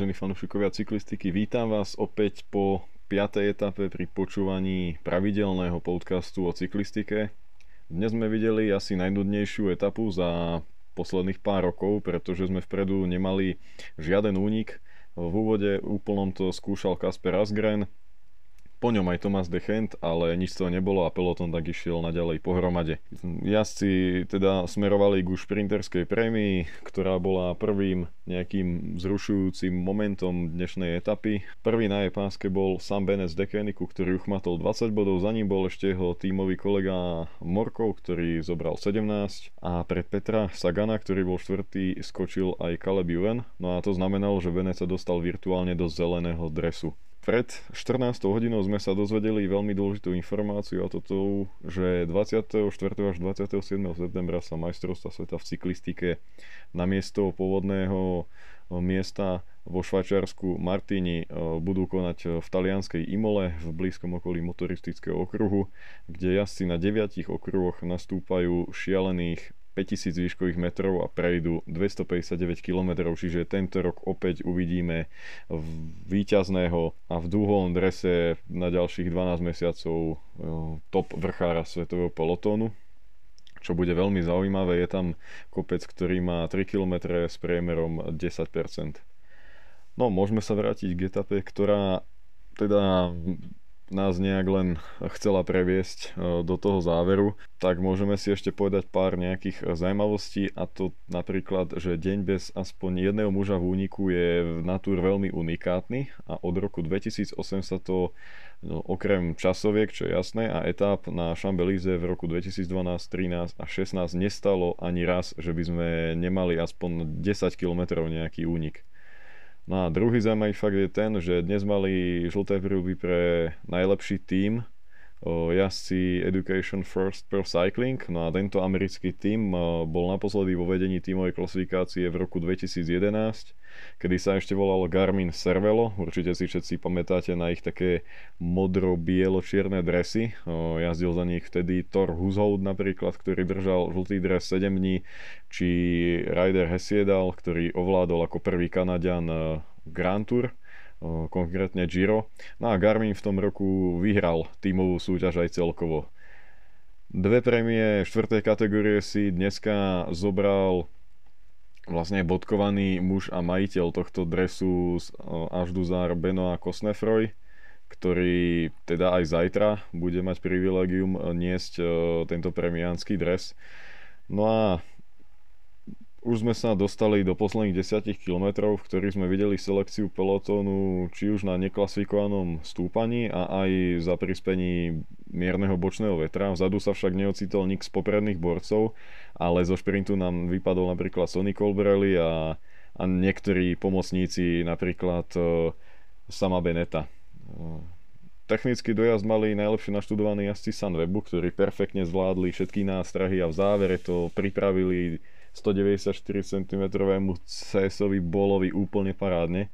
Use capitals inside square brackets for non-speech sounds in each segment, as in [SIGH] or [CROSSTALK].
Vážení fanúšikovia cyklistiky, vítam vás opäť po 5. etape pri počúvaní pravidelného podcastu o cyklistike. Dnes sme videli asi najnudnejšiu etapu za posledných pár rokov, pretože sme vpredu nemali žiaden únik. V úvode úplnom to skúšal Kasper Asgren, po ňom aj Thomas de Chent, ale nič toho nebolo a peloton tak išiel naďalej pohromade. Jazdci teda smerovali ku šprinterskej prémii, ktorá bola prvým nejakým zrušujúcim momentom dnešnej etapy. Prvý na jej páske bol Sam Bennett z Dekeniku, ktorý uchmatol 20 bodov, za ním bol ešte jeho tímový kolega Morkov, ktorý zobral 17 a pred Petra Sagana, ktorý bol štvrtý, skočil aj Caleb Ewan, no a to znamenalo, že Bennett sa dostal virtuálne do zeleného dresu. Pred 14 hodinou sme sa dozvedeli veľmi dôležitú informáciu a to to, že 24. až 27. septembra sa majstrovstva sveta v cyklistike na miesto pôvodného miesta vo Švajčiarsku Martini budú konať v talianskej Imole v blízkom okolí motoristického okruhu, kde jazdci na 9 okruhoch nastúpajú šialených 5000 výškových metrov a prejdú 259 km, čiže tento rok opäť uvidíme výťazného a v dúhovom drese na ďalších 12 mesiacov e, top vrchára svetového pelotónu čo bude veľmi zaujímavé. Je tam kopec, ktorý má 3 km s priemerom 10%. No, môžeme sa vrátiť k etape, ktorá teda nás nejak len chcela previesť e, do toho záveru, tak môžeme si ešte povedať pár nejakých zaujímavostí a to napríklad, že deň bez aspoň jedného muža v úniku je v natúr veľmi unikátny a od roku 2008 sa to no, okrem časoviek, čo je jasné, a etáp na Champs-Élysées v roku 2012, 13 a 16 nestalo ani raz, že by sme nemali aspoň 10 km nejaký únik. No a druhý zaujímavý fakt je ten, že dnes mali žlté príľby pre najlepší tím jazdci Education First Pro Cycling. No a tento americký tím bol naposledy vo vedení tímovej klasifikácie v roku 2011, kedy sa ešte volalo Garmin Cervelo. Určite si všetci pamätáte na ich také modro-bielo-čierne dresy. Jazdil za nich vtedy Thor Hushovd napríklad, ktorý držal žltý dres 7 dní, či Ryder Hesiedal, ktorý ovládol ako prvý Kanadian Grand Tour konkrétne Giro. No a Garmin v tom roku vyhral tímovú súťaž aj celkovo. Dve prémie štvrtej kategórie si dneska zobral vlastne bodkovaný muž a majiteľ tohto dresu až Duzar Benoa Kosnefroy, ktorý teda aj zajtra bude mať privilegium niesť tento premiánsky dres. No a už sme sa dostali do posledných 10 km, v ktorých sme videli selekciu pelotónu či už na neklasifikovanom stúpaní a aj za prispení mierneho bočného vetra. Vzadu sa však neocitol nik z popredných borcov, ale zo šprintu nám vypadol napríklad Sonny Colbrelli a, a niektorí pomocníci, napríklad uh, sama Beneta. Uh, Technický dojazd mali najlepšie naštudovaní jazdci Sunwebu, ktorí perfektne zvládli všetky nástrahy a v závere to pripravili 194 cm CS-ovi bolovi úplne parádne.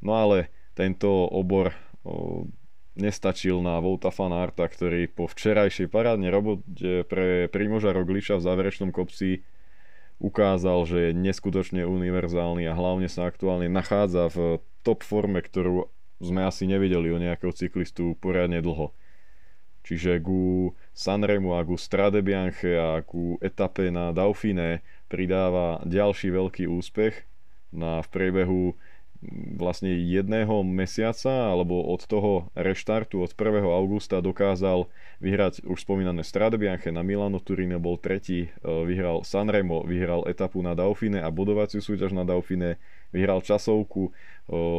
No ale tento obor o, nestačil na Vouta Fanarta, ktorý po včerajšej parádne robote pre Primoža Rogliča v záverečnom kopci ukázal, že je neskutočne univerzálny a hlavne sa aktuálne nachádza v top forme, ktorú sme asi nevideli u nejakého cyklistu poriadne dlho. Čiže ku Sanremu a ku Strade Bianche a ku etape na Dauphine pridáva ďalší veľký úspech na v priebehu vlastne jedného mesiaca alebo od toho reštartu od 1. augusta dokázal vyhrať už spomínané Strade Bianche na Milano Turine bol tretí, e, vyhral Sanremo, vyhral etapu na Dauphine a budovaciu súťaž na Dauphine, vyhral časovku e,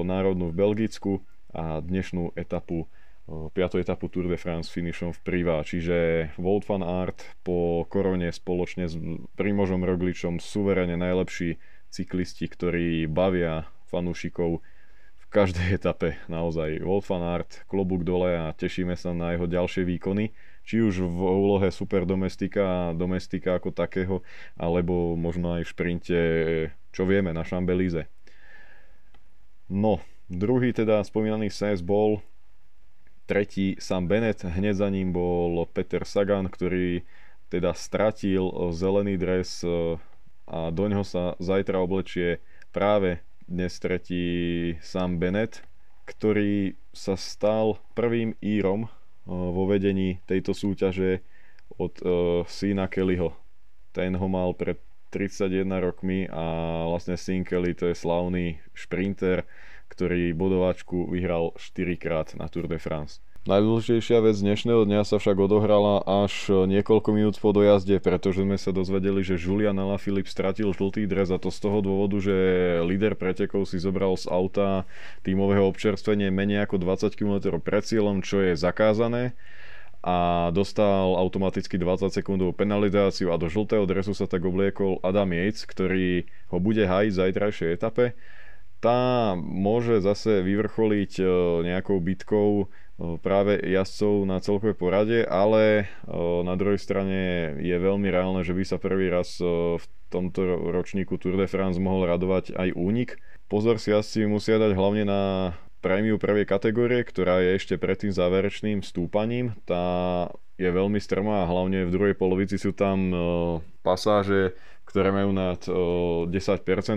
národnú v Belgicku a dnešnú etapu 5. etapu Tour de France finišom v Privá, čiže Wout van Aert po korone spoločne s Primožom Rogličom suverene najlepší cyklisti, ktorí bavia fanúšikov v každej etape naozaj. Aert, klobúk dole a tešíme sa na jeho ďalšie výkony, či už v úlohe super domestika a domestika ako takého, alebo možno aj v šprinte, čo vieme, na Šambelíze. No, druhý teda spomínaný SES bol tretí Sam Bennett, hneď za ním bol Peter Sagan, ktorý teda stratil zelený dres e, a do ňoho sa zajtra oblečie práve dnes tretí Sam Bennett, ktorý sa stal prvým Írom vo vedení tejto súťaže od syna Kellyho. Ten ho mal pred 31 rokmi a vlastne syn Kelly to je slavný šprinter, ktorý bodovačku vyhral 4 krát na Tour de France. Najdôležitejšia vec dnešného dňa sa však odohrala až niekoľko minút po dojazde, pretože sme sa dozvedeli, že Julian Alaphilippe stratil žltý dres a to z toho dôvodu, že líder pretekov si zobral z auta tímového občerstvenie menej ako 20 km pred cieľom, čo je zakázané a dostal automaticky 20 sekundovú penalizáciu a do žltého dresu sa tak obliekol Adam Yates, ktorý ho bude hájiť v zajtrajšej etape. Tá môže zase vyvrcholiť e, nejakou bitkou práve jazdcov na celkovej porade, ale na druhej strane je veľmi reálne, že by sa prvý raz v tomto ročníku Tour de France mohol radovať aj únik. Pozor si asi musia dať hlavne na prémiu prvej kategórie, ktorá je ešte pred tým záverečným stúpaním. Tá je veľmi strmá a hlavne v druhej polovici sú tam pasáže ktoré majú nad 10%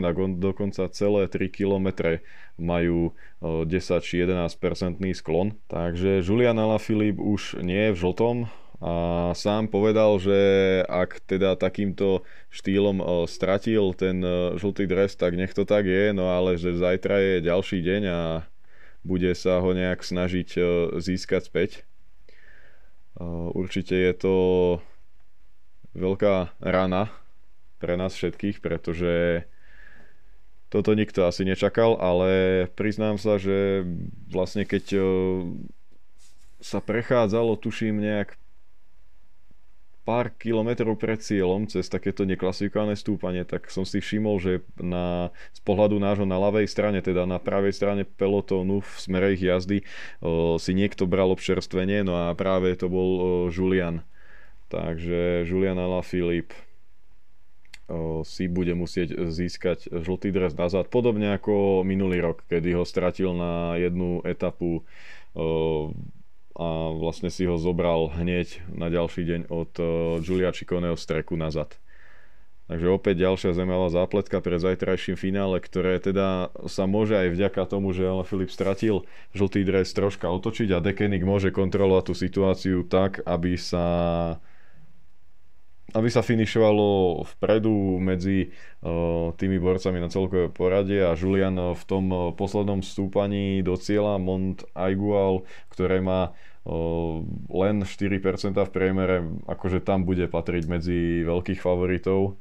a dokonca celé 3 km majú 10 či 11% sklon. Takže Julian Alaphilippe už nie je v žltom a sám povedal, že ak teda takýmto štýlom stratil ten žltý dres, tak nech to tak je, no ale že zajtra je ďalší deň a bude sa ho nejak snažiť získať späť. Určite je to veľká rana pre nás všetkých, pretože toto nikto asi nečakal, ale priznám sa, že vlastne keď e, sa prechádzalo, tuším, nejak pár kilometrov pred cieľom cez takéto neklasifikované stúpanie, tak som si všimol, že na, z pohľadu nášho na ľavej strane, teda na pravej strane pelotónu v smere ich jazdy o, e, si niekto bral občerstvenie, no a práve to bol o, e, Julian. Takže Julian Alaphilippe si bude musieť získať žltý dres nazad, podobne ako minulý rok, kedy ho stratil na jednu etapu a vlastne si ho zobral hneď na ďalší deň od Giulia Cicconeho streku nazad. Takže opäť ďalšia zaujímavá zápletka pre zajtrajším finále, ktoré teda sa môže aj vďaka tomu, že Alain Filip stratil žltý dres troška otočiť a Dekenik môže kontrolovať tú situáciu tak, aby sa aby sa finišovalo vpredu medzi uh, tými borcami na celkové poradie a Julian v tom uh, poslednom stúpaní do cieľa Mont Aigual, ktoré má uh, len 4% v priemere, akože tam bude patriť medzi veľkých favoritov.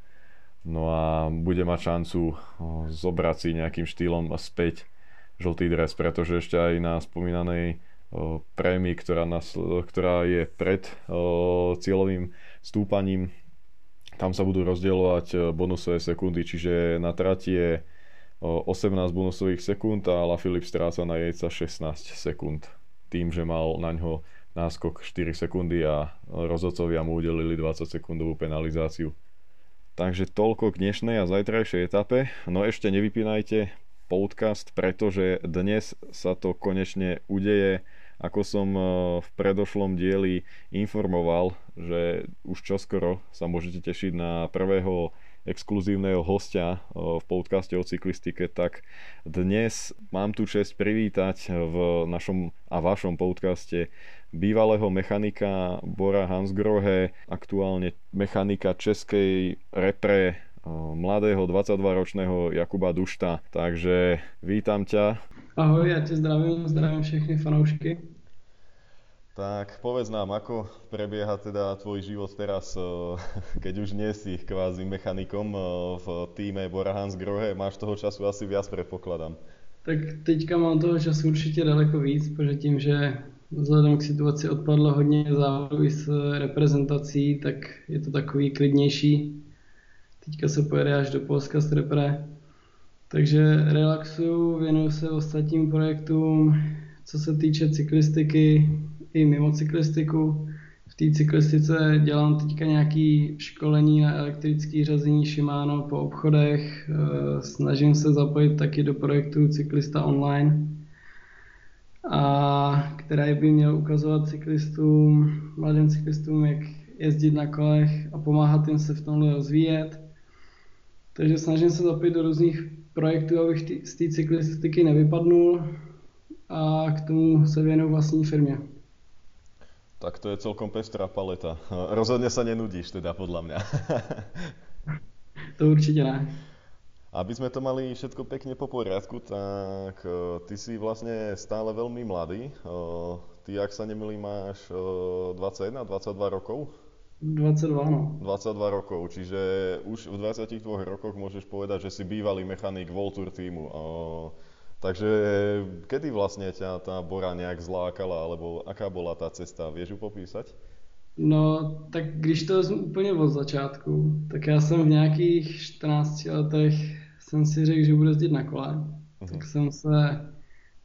No a bude mať šancu zobrať si nejakým štýlom späť žltý dres, pretože ešte aj na spomínanej prémii, ktorá, nás, ktorá je pred cieľovým stúpaním. Tam sa budú rozdielovať e, bonusové sekundy, čiže na trati je 18 bonusových sekúnd a La Filip stráca na jejca 16 sekúnd tým, že mal na ňo náskok 4 sekundy a rozhodcovia mu udelili 20 sekundovú penalizáciu. Takže toľko k dnešnej a zajtrajšej etape. No ešte nevypínajte podcast, pretože dnes sa to konečne udeje ako som eh, v predošlom dieli informoval, že už čoskoro sa môžete tešiť na prvého exkluzívneho hostia eh, v podcaste o cyklistike, tak dnes mám tu čest privítať v našom a vašom podcaste bývalého mechanika Bora Hansgrohe, aktuálne mechanika českej repre eh, mladého 22-ročného Jakuba Dušta. Takže vítam ťa. Ahoj, ja ťa zdravím, zdravím všechny fanoušky. Tak povedz nám, ako prebieha teda tvoj život teraz, eh, [LAUGHS] keď už nie si kvázi mechanikom eh, v týme Bora Hans Grohe, máš toho času asi viac predpokladám. Tak teďka mám toho času určitě daleko víc, protože tím, že vzhledem k situaci odpadlo hodně závodů i s reprezentací, tak je to takový klidnější. Teďka se pojede až do Polska s repre. Takže relaxuju, věnuju se ostatním projektům, co se týče cyklistiky, i mimo cyklistiku. V té cyklistice dělám teďka nějaké školení na elektrické řazení Shimano po obchodech. Eh, snažím se zapojit taky do projektu Cyklista online, a která by měl ukazovat cyklistům, mladým cyklistům, jak jezdit na kolech a pomáhat jim se v tomhle rozvíjet. Takže snažím se zapojit do různých projektu, abych z té cyklistiky nevypadnul a k tomu se věnuju vlastní firmě. Tak to je celkom pestrá paleta. Rozhodne sa nenudíš teda, podľa mňa. to určite ne. Aby sme to mali všetko pekne po poriadku, tak e, ty si vlastne stále veľmi mladý. E, ty, ak sa nemýlim, máš 21, e, 22 rokov? 22, no. 22 rokov, čiže už v 22 rokoch môžeš povedať, že si bývalý mechanik Voltur týmu. Takže kedy vlastne ťa tá Bora nejak zlákala, alebo aká bola tá cesta, vieš ju popísať? No, tak když to vezmu úplně od začátku, tak já jsem v nějakých 14 letech jsem si řekl, že budu jezdit na kole. Uh-huh. Tak jsem se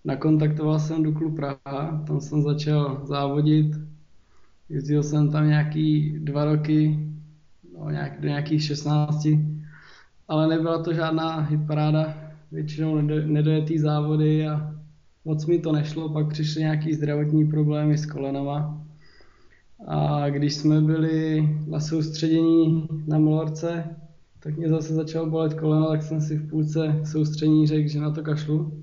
nakontaktoval jsem do Klub Praha, tam jsem začal závodit. Jezdil jsem tam nějaký dva roky, no, nějak, do nějakých 16, ale nebyla to žádná hitparáda, většinou nedojetý závody a moc mi to nešlo, pak přišly nějaký zdravotní problémy s kolenama. A když jsme byli na soustředění na Molorce, tak mě zase začalo bolet koleno, tak jsem si v půlce soustředění řekl, že na to kašlu,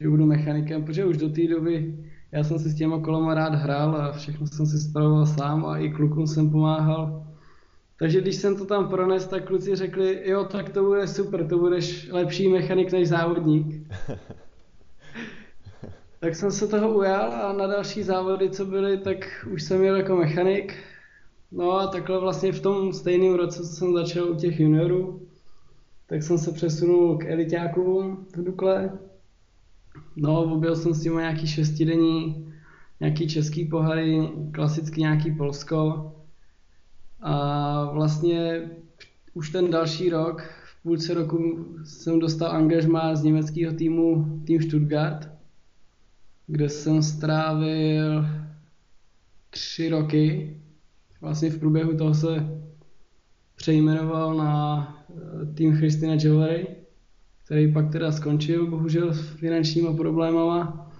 že budu mechanikem, protože už do té doby já jsem si s těma kolama rád hrál a všechno jsem si spravoval sám a i klukům jsem pomáhal. Takže když jsem to tam prones, tak kluci řekli, jo, tak to bude super, to budeš lepší mechanik než závodník. [LAUGHS] tak jsem se toho ujal a na další závody, co byly, tak už jsem jel jako mechanik. No a takhle vlastně v tom stejném roce, co jsem začal u těch juniorů, tak jsem se přesunul k elitákům v Dukle. No, objel jsem s tím nějaký šestidenní, nějaký český pohary, klasicky nějaký Polsko. A vlastně už ten další rok, v půlce roku jsem dostal angažmá z německého týmu Team Stuttgart, kde jsem strávil tři roky. Vlastně v průběhu toho se přejmenoval na eh, tým Christina Jewelry, který pak teda skončil, bohužel s finančníma problémama.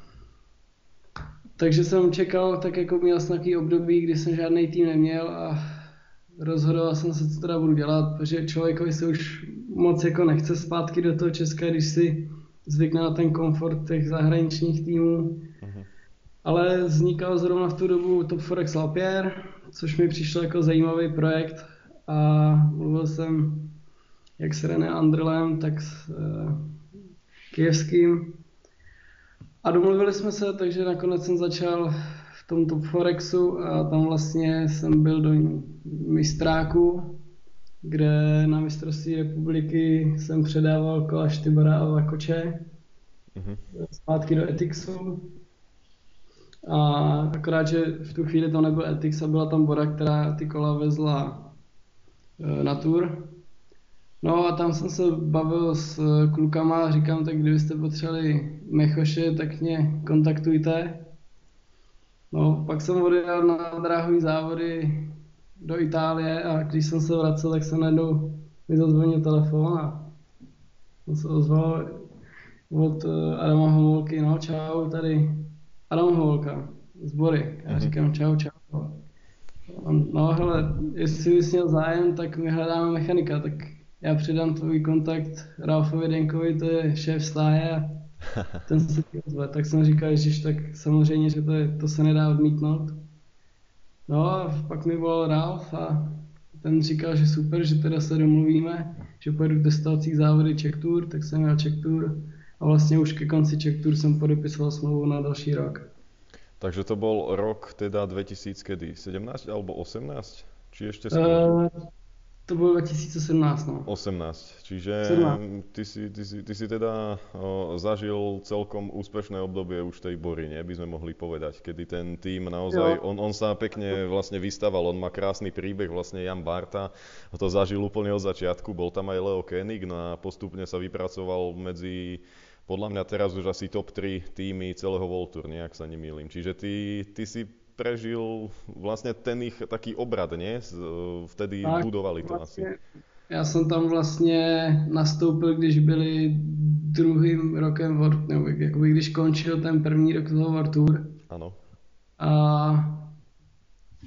Takže jsem čekal, tak jako měl jsem nějaký období, kdy jsem žádný tým neměl a rozhodoval jsem se, co teda budu dělat, protože člověkovi se už moc jako nechce zpátky do toho Česka, když si zvykne na ten komfort těch zahraničních týmů. Uh-huh. Ale vznikal zrovna v tu dobu Top Forex Lapierre, což mi přišlo jako zajímavý projekt a mluvil jsem jak s René Andrlem, tak s uh, Kijevským. A domluvili jsme se, takže nakonec jsem začal v tom Top Forexu a tam vlastně jsem byl do mistráku, kde na mistrovství republiky jsem předával kola Štybara a Lakoče mm-hmm. zpátky do Etixu. A akorát, že v tu chvíli to nebyl Etix a byla tam Bora, která ty kola vezla e, na tour. No a tam jsem se bavil s klukama a říkám, tak kdybyste potřebovali mechoše, tak mě kontaktujte. No, pak jsem odjel na dráhové závody do Itálie a když jsem se vracel, tak se najednou mi zazvonil telefon a jsem se ozval od eh, Adama Homolky, no čau, tady Adam Homolka z Bory. Já mhm. říkám čau, čau. No hele, jestli bys měl zájem, tak my hledáme mechanika, tak já přidám tvůj kontakt Ralfovi Denkovi, to je šéf stáje a [LAUGHS] ten se ti ozve. Tak jsem říkal, že tak samozřejmě, že to, je, to se nedá odmítnout. No a pak mi volal Ralf a ten říkal, že super, že teda se domluvíme, že pojedu testovací závody Czech Tour, tak jsem měl Czech Tour a vlastně už ke konci Czech Tour jsem podepisoval smlouvu na další rok. Takže to bol rok teda 2000 kedy? 17 alebo 18? Či ešte skôr? Uh, to bylo 2017, no. 18. Čiže ty si, ty, si, ty si teda o, zažil celkom úspešné obdobie už tej Bory, nie? By sme mohli povedať, kedy ten tým naozaj, on, on sa pekne vlastne vystaval, on má krásny príbeh, vlastne Jan Barta to zažil úplne od začiatku, bol tam aj Leo Koenig, no a postupne sa vypracoval medzi podľa mňa teraz už asi top 3 týmy celého Voltur, nejak sa nemýlim. Čiže ty, ty si prežil vlastne ten ich taký obrad, nie? Vtedy tak, budovali to vlastně, asi. Já jsem tam vlastně nastoupil, když byli druhým rokem World, nebo jakoby když končil ten první rok toho World Tour. Ano. A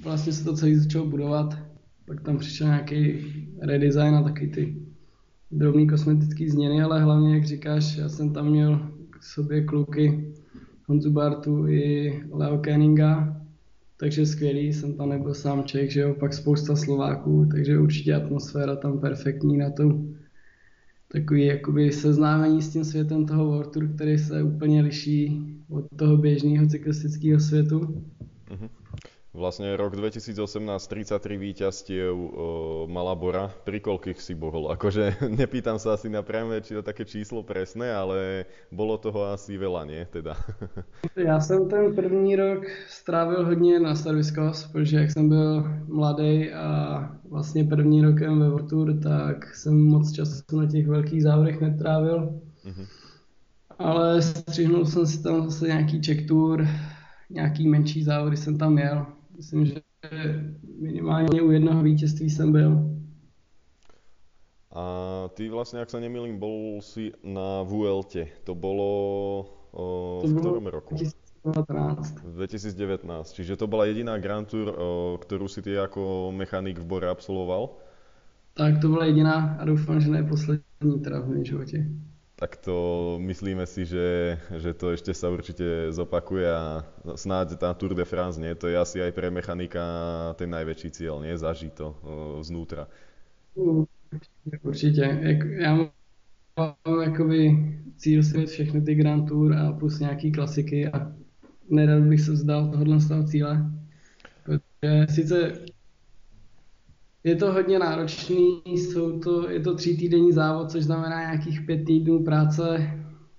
vlastně se to celý začalo budovat. Pak tam přišel nějaký redesign a taky ty drobný kosmetický změny, ale hlavně, jak říkáš, já jsem tam měl k sobě kluky Honzu Bartu i Leo Kenninga, takže skvělý, jsem tam nebyl sám Čech, že jo, pak spousta Slováků, takže určitě atmosféra tam perfektní na tu takový jakoby seznámení s tím světem toho World Tour, který se úplně liší od toho běžného cyklistického světu. Uh-huh. Vlastne rok 2018 33 víťazstiev uh, mala Bora. Pri koľkých si bol? Akože [LAUGHS] nepýtam sa asi na priame, či to také číslo presné, ale bolo toho asi veľa, nie? Teda. [LAUGHS] Já jsem ten první rok strávil hodně na Serviskos, protože jak jsem byl mladý a vlastně první rokem ve World Tour, tak jsem moc času na těch velkých závodech netrávil. Uh-huh. Ale střihnul jsem si tam zase nějaký check tour, nějaký menší závody jsem tam měl Myslím, že minimálně u jednoho vítězství jsem byl. A ty vlastne, ak sa nemýlim, bol si na VLT. To bolo o, to v ktorom roku? 2019. 2019. Čiže to bola jediná Grand Tour, o, ktorú si ty ako mechanik v Bore absolvoval? Tak to byla jediná a doufám, že ne poslední teda v mém životě tak to myslíme si, že, že to ešte sa určite zopakuje a snáď tá Tour de France, nie? To je asi aj pre mechanika ten najväčší cieľ, nie? Zažiť to znútra. Určitě. Já mám jakoby cíl si všechny ty Grand Tour a plus nějaký klasiky a nerad bych se vzdal tohohle z toho cíle. Protože sice je to hodně náročný, jsou to, je to tří týdenní závod, což znamená nějakých pět týdnů práce.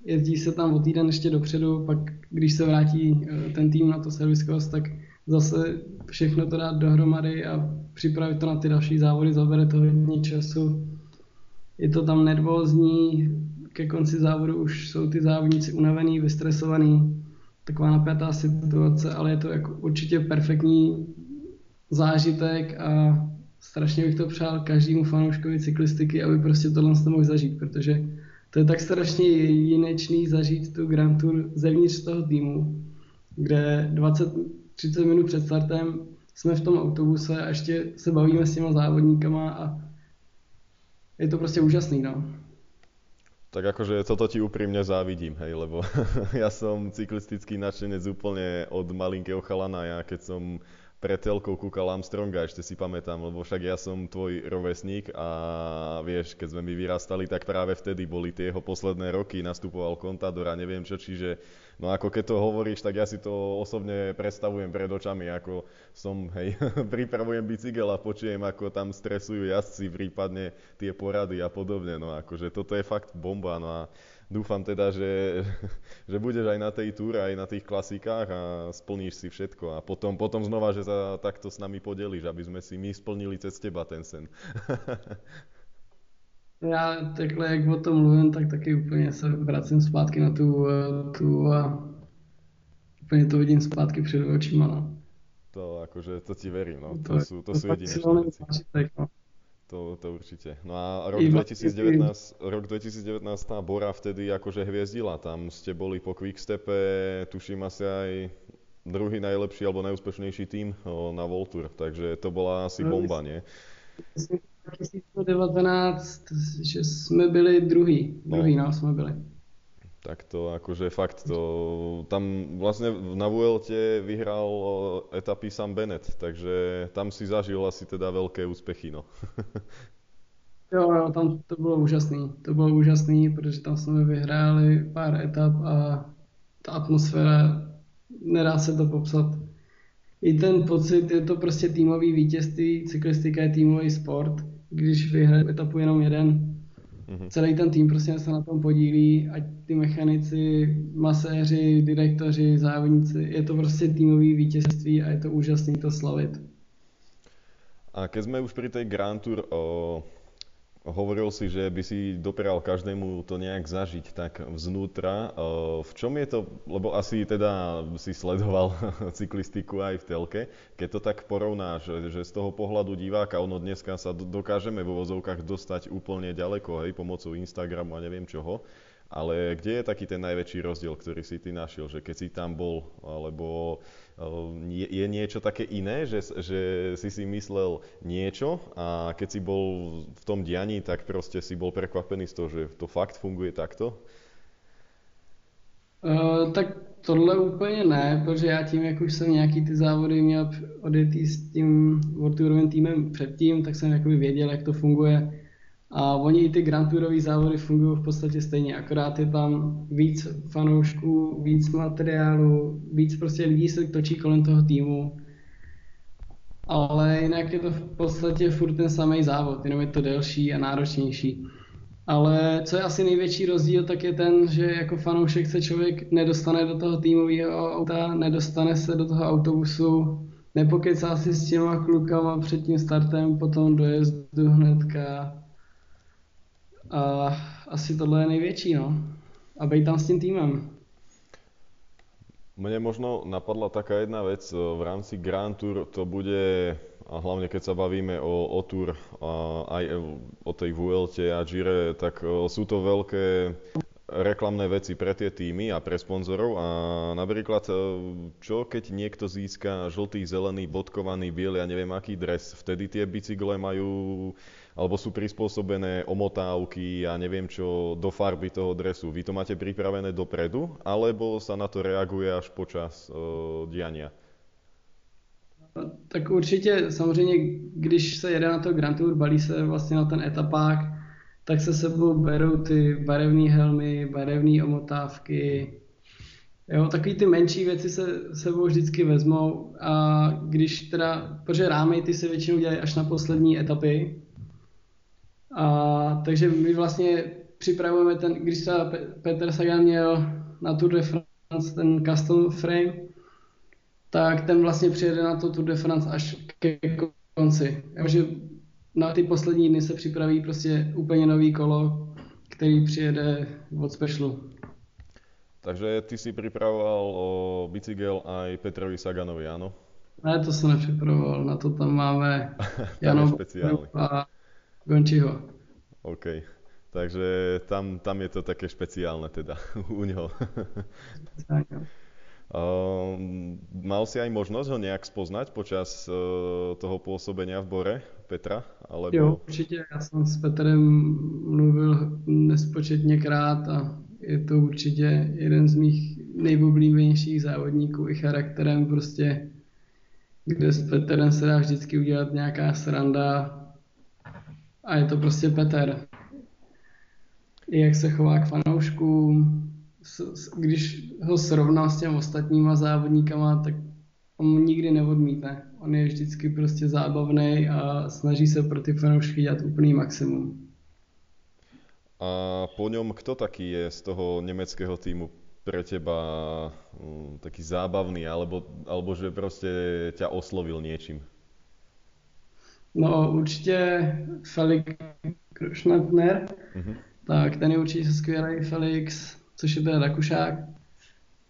Jezdí se tam o týden ještě dopředu, pak když se vrátí eh, ten tým na to serviskost, tak zase všechno to dát dohromady a připravit to na ty další závody, zabere to hodně času. Je to tam nervózní, ke konci závodu už jsou ty závodníci unavený, vystresovaný, taková napjatá situace, ale je to jako určitě perfektní zážitek a strašně bych to přál každému fanouškovi cyklistiky, aby prostě tohle mohl zažít, protože to je tak strašně jinečný zažít tu Grand Tour zevnitř toho týmu, kde 20-30 minut před startem jsme v tom autobuse a ještě se bavíme s těma závodníkama a je to prostě úžasný, no. Tak akože toto ti úprimne závidím, hej, lebo [LAUGHS] ja som cyklistický nadšenec úplne od malinkého chalana. Ja keď som pre telkou kúkal Armstronga, ešte si pamätám, lebo však ja som tvoj rovesník a vieš, keď sme my vyrastali, tak práve vtedy boli tie jeho posledné roky, nastupoval Contador a neviem čo, čiže no ako keď to hovoríš, tak ja si to osobne predstavujem pred očami, ako som, hej, [LAUGHS] pripravujem bicykel a počujem, ako tam stresujú jazdci, prípadne tie porady a podobne, no akože toto je fakt bomba, no a dúfam teda, že, [LAUGHS] že budeš aj na tej túre, aj na tých klasikách a splníš si všetko. A potom, potom znova, že sa takto s nami podelíš, aby sme si my splnili cez teba ten sen. [LAUGHS] Já takhle, jak o tom mluvím, tak taky úplně se vracím zpátky na tu, tu a úplně to vidím zpátky před očima. No. To akože, to ti verím, no. To, to sú, to, sú jedinečné veci. No. To, to určite. No a rok 2019, rok 2019 tá Bora vtedy akože hviezdila. Tam ste boli po Quickstepe, tuším asi aj druhý najlepší alebo najúspešnejší tým na Voltur, takže to bola asi no, bomba, nie? 2019, že jsme byli druhý, druhý, no, no jsme byli tak to akože fakt to, tam vlastne na Vuelte vyhral etapy Sam Bennett, takže tam si zažil asi teda veľké úspechy, no. [LAUGHS] jo, jo, tam to bylo úžasný, to bylo úžasný, protože tam jsme vyhráli pár etap a ta atmosféra, nedá se to popsat. I ten pocit, je to prostě týmový vítězství, cyklistika je týmový sport, když vyhraje etapu jenom jeden, Mm-hmm. Celý ten tým prostě se na tom podílí, ať ty mechanici, maséři, direktoři, závodníci, je to prostě týmový vítězství a je to úžasné to slavit. A keď sme už pri tej Grand Tour, o, hovoril si, že by si doprial každému to nejak zažiť tak vznútra. V čom je to, lebo asi teda si sledoval [LAUGHS] cyklistiku aj v telke, keď to tak porovnáš, že z toho pohľadu diváka, ono dneska sa dokážeme vo vozovkách dostať úplne ďaleko, hej, pomocou Instagramu a neviem čoho. Ale kde je taký ten najväčší rozdiel, ktorý si ty našiel, že keď si tam bol, alebo je, je niečo také iné, že, že si si myslel niečo a keď si bol v tom dianí, tak proste si bol prekvapený z toho, že to fakt funguje takto? Uh, tak tohle úplně ne, protože já tím, jak už jsem nějaký ty závody měl odjetý s tím World týmem předtím, tak jsem jakoby věděl, jak to funguje. A oni i ty Grand Tourové závody fungují v podstatě stejně, akorát je tam víc fanoušků, víc materiálu, víc prostě lidí se točí kolem toho týmu. Ale jinak je to v podstatě furt ten samý závod, jenom je to delší a náročnější. Ale co je asi největší rozdíl, tak je ten, že jako fanoušek se člověk nedostane do toho týmového auta, nedostane se do toho autobusu, nepokecá si s těma klukama před tím startem, potom dojezdu hnedka. A asi tohle je největší, no. A být tam s tím týmem. Mne možno napadla taká jedna vec, v rámci Grand Tour to bude a hlavne keď sa bavíme o, o Tour a aj o tej Vuelte a Gire, tak sú to veľké reklamné veci pre tie týmy a pre sponzorov a napríklad čo keď niekto získa žltý, zelený, bodkovaný, biely a neviem aký dres, vtedy tie bicykle majú alebo sú prispôsobené omotávky a neviem čo do farby toho dresu. Vy to máte pripravené dopredu, alebo sa na to reaguje až počas uh, diania? Tak určitě samozřejmě, když se jede na to Grand Tour, balí se vlastně na ten etapák, tak se sebou berou ty barevné helmy, barevné omotávky, Jo, takový ty menší věci se sebou vždycky vezmou a když teda, protože rámy ty se většinou dělají až na poslední etapy, a, takže my vlastně připravujeme ten, když třeba Petr Sagan měl na Tour de France ten custom frame, tak ten vlastně přijede na to Tour de France až ke konci. Takže na ty poslední dny se připraví prostě úplně nový kolo, který přijede od specialu. Takže ty si připravoval o bicykel aj Petrovi Saganovi, ano? Ne, to jsem nepřipravoval, na to tam máme [LAUGHS] Jano a Gončiho. OK. Takže tam, tam je to také špeciálne teda [LAUGHS] u ňoho. Uh, mal si aj možnosť ho nejak spoznať počas uh, toho pôsobenia v Bore, Petra? Alebo... Jo, určitě. Já jsem s Petrem mluvil nespočetněkrát a je to určitě jeden z mých nejoblíbenějších závodníků i charakterem prostě, kde s Petrem se dá vždycky udělat nějaká sranda a je to prostě Petr. I jak se chová k fanouškům, když ho srovná s těmi ostatníma závodníkama, tak on nikdy neodmítne. On je vždycky prostě zábavný a snaží se pro ty fanoušky dělat úplný maximum. A po ňom kto taký je z toho nemeckého týmu pre teba um, taký zábavný, alebo, alebo že proste ťa oslovil niečím? No určitě Felix Schnappner, mm-hmm. tak ten je určitě skvělý Felix, což je ten Rakušák.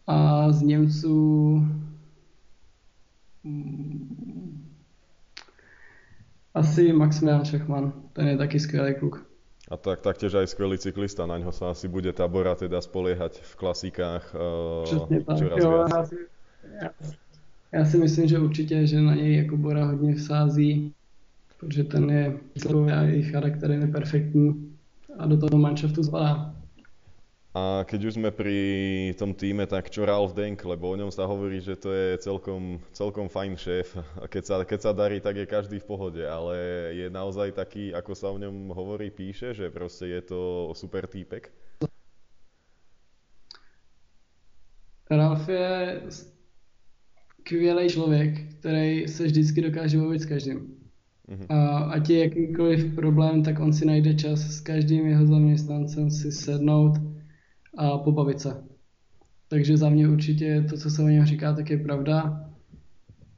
A z Němců mm, asi Maximilian Šachman, ten je taky skvělý kluk. A tak taktiež aj skvelý cyklista, na ňo sa asi bude Tabora teda spoliehať v klasikách uh, čoraz jo, viac. Já si, já, já si myslím, že určitě, že na něj jako Bora hodně vsází protože ten je a jejich charakter je perfektní a do toho manšaftu zvalá. A keď už sme pri tom týme, tak čo Ralf Denk, lebo o ňom sa hovorí, že to je celkom, celkom fajn šéf. A keď sa, keď sa darí, tak je každý v pohode, ale je naozaj taký, ako sa o ňom hovorí, píše, že proste je to super týpek? Ralf je skvělý člověk, který se vždycky dokáže bavit s každým. Mm-hmm. A ať je jakýkoliv problém, tak on si najde čas s každým jeho zaměstnancem si sednout a pobavit se. Takže za mě určitě to, co se o něm říká, tak je pravda.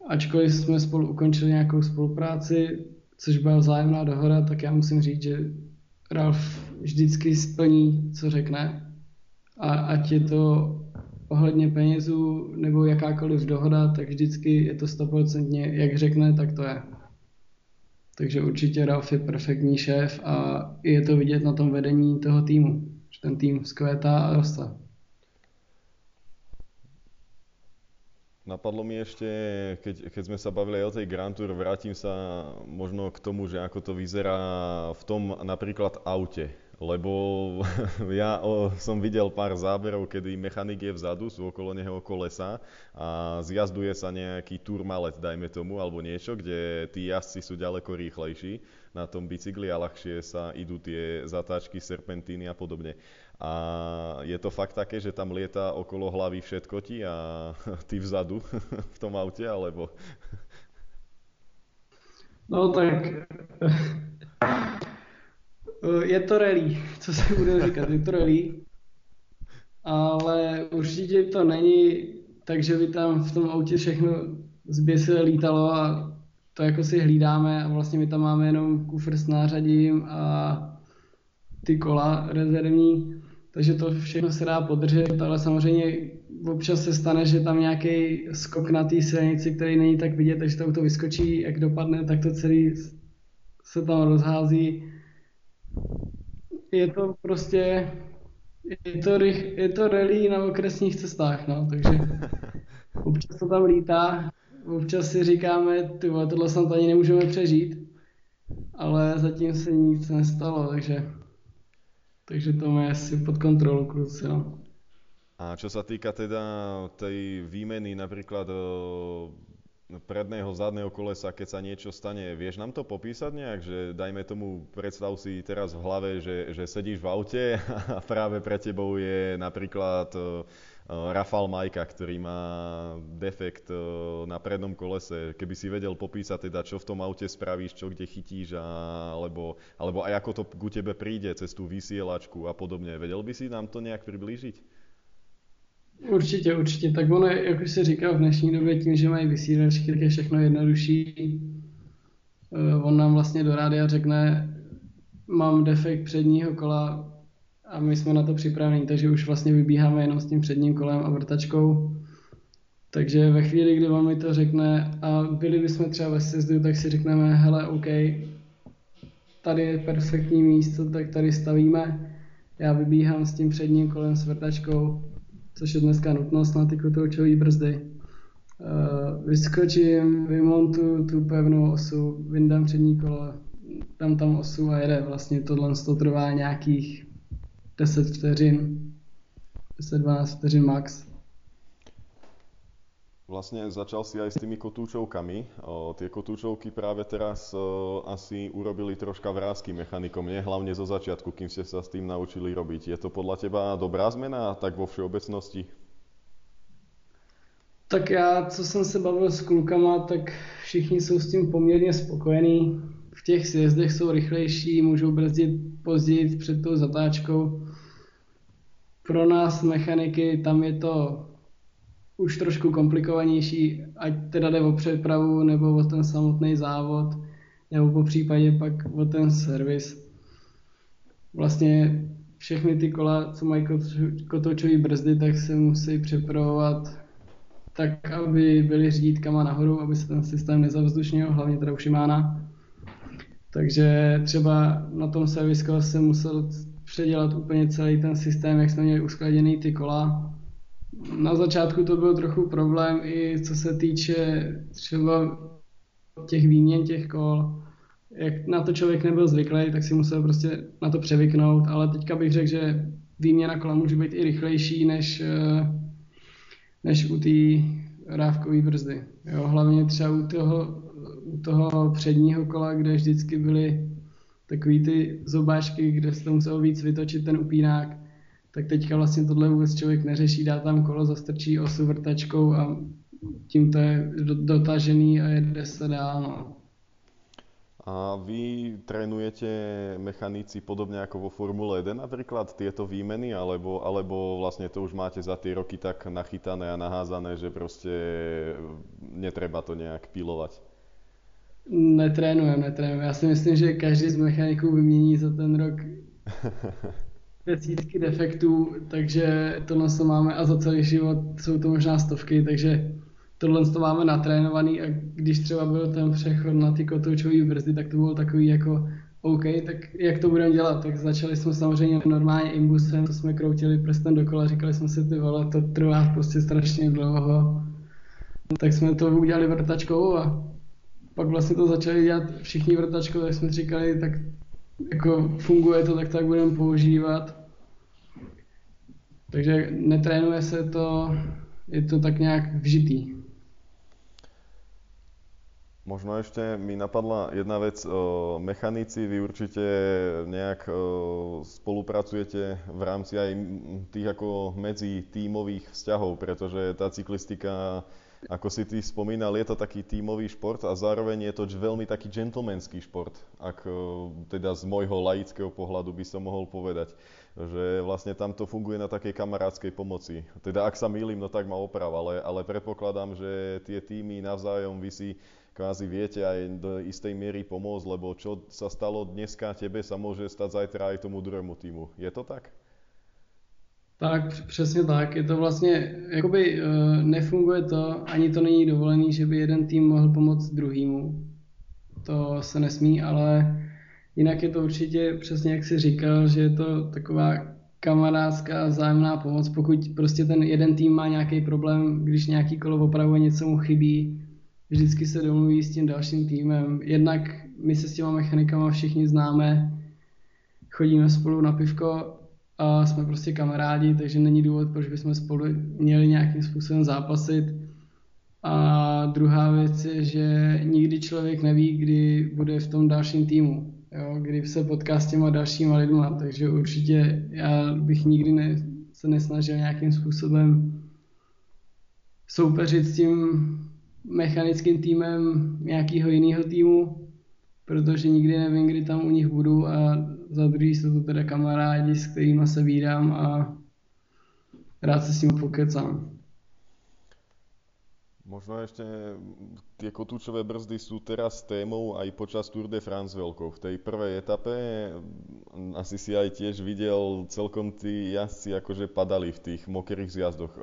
Ačkoliv jsme spolu ukončili nějakou spolupráci, což byla vzájemná dohoda, tak já musím říct, že Ralf vždycky splní, co řekne. A ať je to ohledně penězů nebo jakákoliv dohoda, tak vždycky je to stoprocentně, jak řekne, tak to je. Takže určitě Ralf je perfektní šéf a je to vidět na tom vedení toho týmu. že ten tým vzkvétá a roste. Napadlo mi ešte, keď, keď sme sa bavili o tej Grand Tour, vrátim sa možno k tomu, že ako to vyzerá v tom napríklad aute lebo [LAUGHS] ja o, som videl pár záberov, kedy mechanik je vzadu, sú okolo neho kolesa a zjazduje sa nejaký turmalet, dajme tomu, alebo niečo, kde tí jazdci sú ďaleko rýchlejší na tom bicykli a ľahšie sa idú tie zatáčky, serpentíny a podobne. A je to fakt také, že tam lieta okolo hlavy všetko ti a [LAUGHS] ty vzadu [LAUGHS] v tom aute, alebo... No tak je to rally, [LAUGHS] co se bude říkat, je to rally. Ale určitě to není tak, že by tam v tom autě všechno zběsile lítalo a to jako si hlídáme a vlastně my tam máme jenom kufr s nářadím a ty kola rezervní, takže to všechno se dá podržet, ale samozřejmě občas se stane, že tam nějaký skok na té silnici, který není tak vidět, takže to auto vyskočí, jak dopadne, tak to celý se tam rozhází je to prostě, je to, rych, je to rally na okresních cestách, no, takže [LAUGHS] občas to tam lítá, občas si říkáme, ty tohle snad ani nemůžeme přežít, ale zatím se nic nestalo, takže, takže to má asi pod kontrolou kluci, no. A čo sa týka teda tej výmeny napríklad predného, zadného kolesa, keď sa niečo stane. Vieš nám to popísať nejak, že dajme tomu, predstav si teraz v hlave, že, že sedíš v aute [LAUGHS] a práve pre tebou je napríklad uh, Rafal Majka, ktorý má defekt uh, na prednom kolese. Keby si vedel popísať teda, čo v tom aute spravíš, čo kde chytíš, a, alebo, alebo aj ako to ku tebe príde cez tú vysielačku a podobne. Vedel by si nám to nejak priblížiť? Určitě, určitě. Tak ono, jak už se říkal v dnešní době, tím, že mají vysílačky, tak je všechno jednodušší. Eh, on nám vlastně do rádia řekne, mám defekt předního kola a my jsme na to připraveni, takže už vlastně vybíháme jenom s tím předním kolem a vrtačkou. Takže ve chvíli, kdy on mi to řekne a byli bychom třeba ve sezdu, tak si řekneme, hele, OK, tady je perfektní místo, tak tady stavíme. Já vybíhám s tím předním kolem s vrtačkou, což je dneska nutnost na ty kotoučové brzdy. Uh, vyskočím, vymontuju tu pevnou osu, vyndám přední kolo, dám tam osu a jede. Vlastně tohle to trvá nějakých 10 vteřin, 10-12 vteřin max. Vlastne začal si aj s tými kotúčovkami. O, tie kotúčovky práve teraz o, asi urobili troška vrázky mechanikom, nie? Hlavne zo začiatku, kým ste sa s tým naučili robiť. Je to podľa teba dobrá zmena, tak vo všeobecnosti? Tak já, co jsem se bavil s klukama, tak všichni jsou s tím poměrně spokojení. V těch sjezdech jsou rychlejší, můžou brzdit později před tou zatáčkou. Pro nás mechaniky tam je to už trošku komplikovanější, ať teda jde o přepravu nebo o ten samotný závod, nebo po případě pak o ten servis. Vlastně všechny ty kola, co mají kotoučové brzdy, tak se musí přepravovat tak, aby byly řídítkama nahoru, aby se ten systém nezavzdušnil, hlavně teda u Šimána. Takže třeba na tom servisko se musel předělat úplně celý ten systém, jak jsme měli uskladěný ty kola, na začátku to byl trochu problém i co se týče třeba těch výměn těch kol. Jak na to člověk nebyl zvyklý, tak si musel prostě na to převyknout, ale teďka bych řekl, že výměna kola může být i rychlejší než, eh, než u té rávkové brzdy. Jo, hlavně třeba u toho, u toho předního kola, kde vždycky byly takový ty zobáčky, kde se to muselo víc vytočit ten upínák, tak teďka vlastně tohle vůbec člověk neřeší, dá tam kolo, zastrčí osu vrtačkou a tím to je dotažený a jede se dál. No. A vy trénujete mechanici podobne ako vo Formule 1 napríklad tieto výmeny, alebo, alebo vlastne to už máte za tie roky tak nachytané a naházané, že proste netreba to nejak pilovať? Netrénujem, netrénujem. Já si myslím, že každý z mechaniků vymění za ten rok [LAUGHS] desítky defektů, takže tohle to máme a za celý život jsou to možná stovky, takže tohle to máme natrénovaný a když třeba byl ten přechod na ty kotoučové brzdy, tak to bylo takový jako OK, tak jak to budeme dělat? Tak začali jsme samozřejmě normálně imbusem, to jsme kroutili prstem dokola, říkali jsme si, ty vole, to trvá prostě strašně dlouho. Tak jsme to udělali vrtačkou a pak vlastně to začali dělat všichni vrtačkou, tak jsme říkali, tak jako funguje to, tak tak budeme používat. Takže netrénuje se to, je to tak nějak vžitý. Možno ešte mi napadla jedna vec. Mechanici, vy určite nejak spolupracujete v rámci aj tých ako medzi tímových vzťahov, pretože tá cyklistika, ako si ty spomínal, je to taký tímový šport a zároveň je to veľmi taký gentlemanský šport, ak teda z môjho laického pohľadu by som mohol povedať že vlastne tam to funguje na takej kamarádskej pomoci. Teda ak sa mýlim, no tak ma oprav, ale, ale predpokladám, že tie týmy navzájom vy si kvázi viete aj do istej miery pomôcť, lebo čo sa stalo dneska tebe, sa môže stať zajtra aj tomu druhému týmu. Je to tak? Tak, přesně tak. Je to vlastně, jakoby uh, nefunguje to, ani to není dovolený, že by jeden tým mohl pomoct druhýmu. To se nesmí, ale Jinak je to určitě přesně jak si říkal, že je to taková kamarádská vzájemná pomoc, pokud prostě ten jeden tým má nějaký problém, když nějaký kolo opravuje, něco mu chybí, vždycky se domluví s tím dalším týmem. Jednak my se s těma mechanikama všichni známe, chodíme spolu na pivko a jsme prostě kamarádi, takže není důvod, proč bychom spolu měli nějakým způsobem zápasit. A druhá věc je, že nikdy člověk neví, kdy bude v tom dalším týmu jo, kdy se potká s těma dalšíma lidma, takže určitě já bych nikdy ne, se nesnažil nějakým způsobem soupeřit s tím mechanickým týmem nějakého jiného týmu, protože nikdy nevím, kdy tam u nich budu a za druhý jsou to teda kamarádi, s kterými se vídám a rád se s ním pokecám. Možno ešte tie kotúčové brzdy sú teraz témou aj počas Tour de France veľkou. V tej prvej etape asi si aj tiež videl, celkom tí jazdci akože padali v tých mokrých zjazdoch.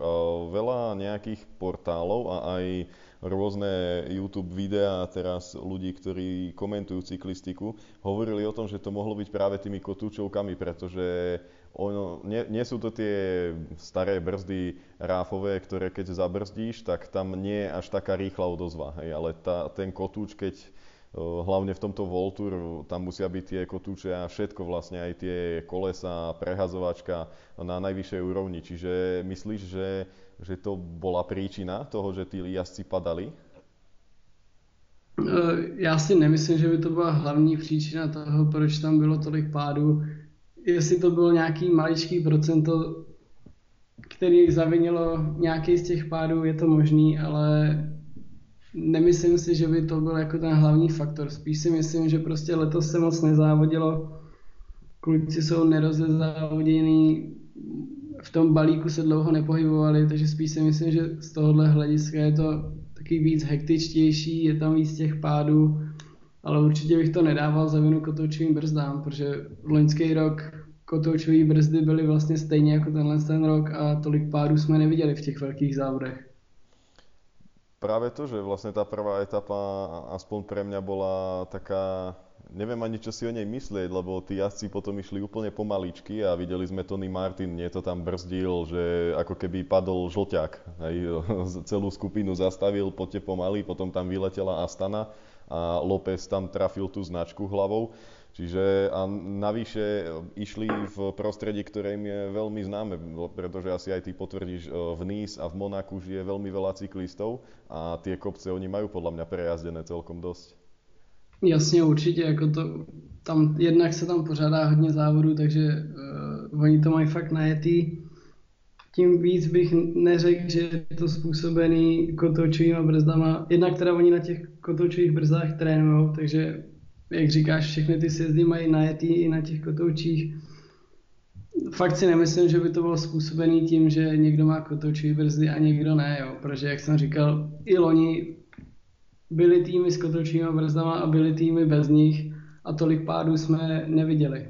Veľa nejakých portálov a aj rôzne YouTube videá teraz ľudí, ktorí komentujú cyklistiku, hovorili o tom, že to mohlo byť práve tými kotúčovkami, pretože ono, nie, nie sú to tie staré brzdy ráfové, ktoré keď zabrzdíš, tak tam nie je až taká rýchla odozva. Hej, ale tá, ten kotúč, keď hlavne v tomto Voltur, tam musia byť tie kotúče a všetko vlastne, aj tie kolesa, prehazovačka na najvyššej úrovni. Čiže myslíš, že, že to bola príčina toho, že tí jazdci padali? Já si nemyslím, že by to byla hlavní příčina toho, proč tam bylo tolik pádů jestli to bylo nějaký maličký procento, který zavinilo nějaký z těch pádů, je to možný, ale nemyslím si, že by to byl jako ten hlavní faktor. Spíš si myslím, že prostě letos se moc nezávodilo, kluci jsou nerozezávodění, v tom balíku se dlouho nepohybovali, takže spíš si myslím, že z tohohle hlediska je to taky víc hektičtější, je tam víc těch pádů ale určitě bych to nedával za vinu kotoučovým brzdám, protože loňský rok kotoučové brzdy byly vlastně stejně jako tenhle ten rok a tolik pádů jsme neviděli v těch velkých závodech. Práve to, že vlastne tá prvá etapa aspoň pre mňa bola taká, neviem ani čo si o nej myslieť, lebo tí jazdci potom išli úplne pomaličky a videli sme Tony Martin, nie to tam brzdil, že ako keby padol žlťák. Hej, [LAUGHS] celú skupinu zastavil, poďte pomaly, potom tam vyletela Astana a López tam trafil tú značku hlavou. Čiže a navyše išli v prostredí, ktoré im je veľmi známe, pretože asi aj ty potvrdíš, e, v Nice a v Monaku žije veľmi veľa cyklistov a tie kopce oni majú podľa mňa prejazdené celkom dosť. Jasně, určitě, jako to, tam jednak se tam pořádá hodně závodů, takže uh, oni to mají fakt najetý tím víc bych neřekl, že je to způsobený kotoučovými brzdama. Jednak teda oni na těch kotoučových brzdách trénují, takže jak říkáš, všechny ty sjezdy mají najetý i na těch kotoučích. Fakt si nemyslím, že by to bylo způsobený tím, že někdo má kotoučové brzdy a někdo ne, jo. protože jak jsem říkal, i loni byly týmy s kotoučovými brzdama a byly týmy bez nich a tolik pádů jsme neviděli.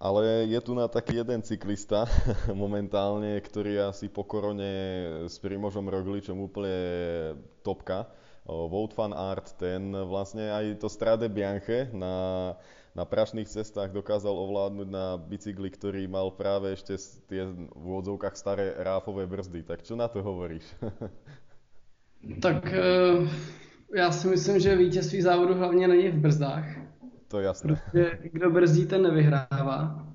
Ale je tu na taký jeden cyklista [LAUGHS] momentálne, ktorý asi po korone s Primožom Rogličom úplne topka. Vote Fan Art, ten vlastne aj to Strade Bianche na, na prašných cestách dokázal ovládnuť na bicykli, ktorý mal práve ešte tie v úvodzovkách staré ráfové brzdy. Tak čo na to hovoríš? [LAUGHS] tak uh, já si myslím, že vítězství závodu hlavně není v brzdách. To je jasné. Protože kdo brzdí, ten nevyhrává.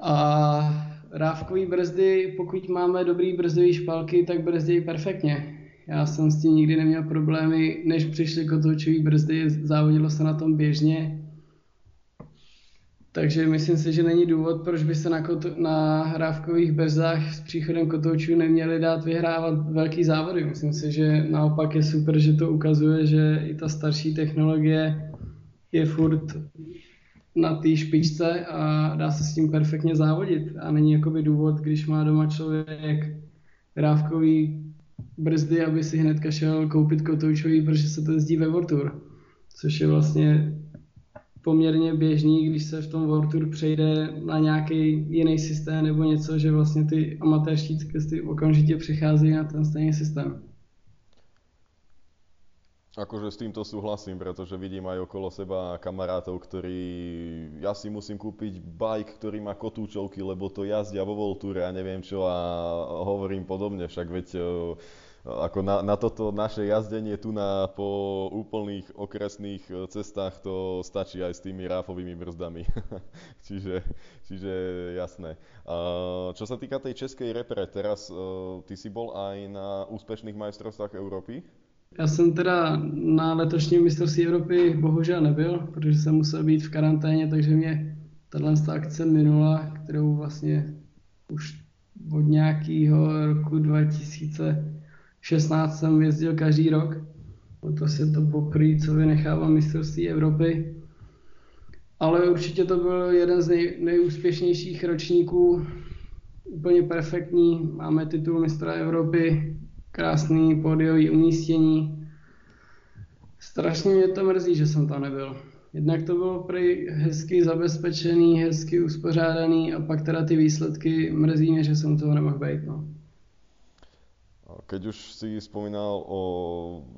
A rávkový brzdy, pokud máme dobrý brzdový špalky, tak brzdí perfektně. Já jsem s tím nikdy neměl problémy, než přišly kotoučové brzdy, závodilo se na tom běžně. Takže myslím si, že není důvod, proč by se na, kot- na hrávkových brzdách s příchodem kotoučů neměli dát vyhrávat velký závody. Myslím si, že naopak je super, že to ukazuje, že i ta starší technologie je furt na té špičce a dá se s tím perfektně závodit. A není jakoby důvod, když má doma člověk rávkový brzdy, aby si hnedka šel koupit kotoučový, protože se to jezdí ve World Tour. Což je vlastně poměrně běžný, když se v tom World Tour přejde na nějaký jiný systém nebo něco, že vlastně ty amatérští cyklisty okamžitě přicházejí na ten stejný systém. Akože s týmto súhlasím, pretože vidím aj okolo seba kamarátov, ktorí, ja si musím kúpiť bike, ktorý má kotúčovky, lebo to jazdia vo Voltúre a neviem čo a hovorím podobne, však veď e, ako na, na toto naše jazdenie tu na, po úplných okresných e, cestách to stačí aj s tými ráfovými brzdami. [LAUGHS] čiže, čiže jasné. A čo sa týka tej českej repre, teraz uh, ty si bol aj na úspešných majstrovstvách Európy? Já jsem teda na letošním mistrovství Evropy bohužel nebyl, protože jsem musel být v karanténě, takže mě tato akce minula, kterou vlastně už od nějakého roku 2016 jsem jezdil každý rok. To se to poprvé, co vynechávám mistrovství Evropy. Ale určitě to byl jeden z nej, nejúspěšnějších ročníků, úplně perfektní. Máme titul mistra Evropy, krásný pódiový umístění. Strašně mě to mrzí, že jsem tam nebyl. Jednak to bylo prý hezky zabezpečený, hezky uspořádaný a pak teda ty výsledky mrzí mě, že jsem toho nemohl být. No. Keď už si spomínal, o,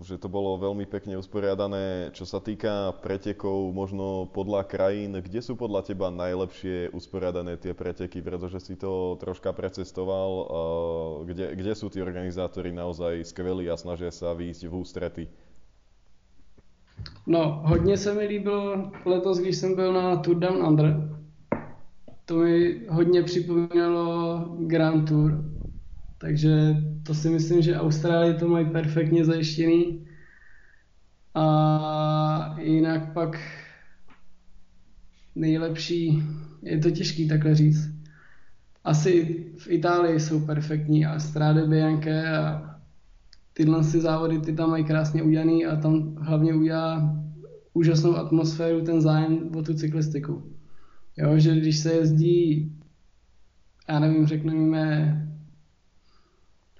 že to bolo veľmi pekne usporiadané, čo sa týka pretekov možno podľa krajín, kde sú podľa teba najlepšie usporiadané tie preteky, pretože si to troška precestoval, kde, kde sú tí organizátori naozaj skvelí a snažia sa výjsť v ústrety? No, hodně se mi líbilo letos, když jsem byl na Tour Down Under. To mi hodně připomínalo Grand Tour. Takže to si myslím, že Austrálie to mají perfektně zajištěný. A jinak pak nejlepší, je to těžký takhle říct. Asi v Itálii jsou perfektní a Strade Bianche a tyhle si závody ty tam mají krásně udělaný a tam hlavně udělá úžasnou atmosféru ten zájem o tu cyklistiku. Jo, že když se jezdí, já nevím, řekneme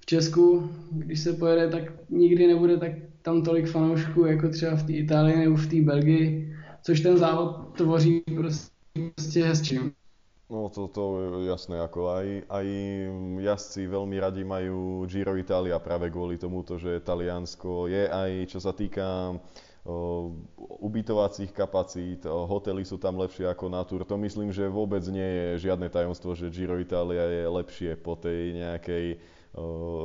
Česku, když se pojede, tak nikdy nebude tak tam tolik fanoušků, jako třeba v té Itálii nebo v té Belgii, což ten závod tvoří prostě, prostě hezčím. No to, to je jasné, ako aj, aj jazdci veľmi radi majú Giro Italia práve kvôli tomuto, že Taliansko je aj, čo sa týka o, ubytovacích kapacít, o, hotely sú tam lepšie ako na Tour. To myslím, že vôbec nie je žiadne tajomstvo, že Giro Italia je lepšie po tej nejakej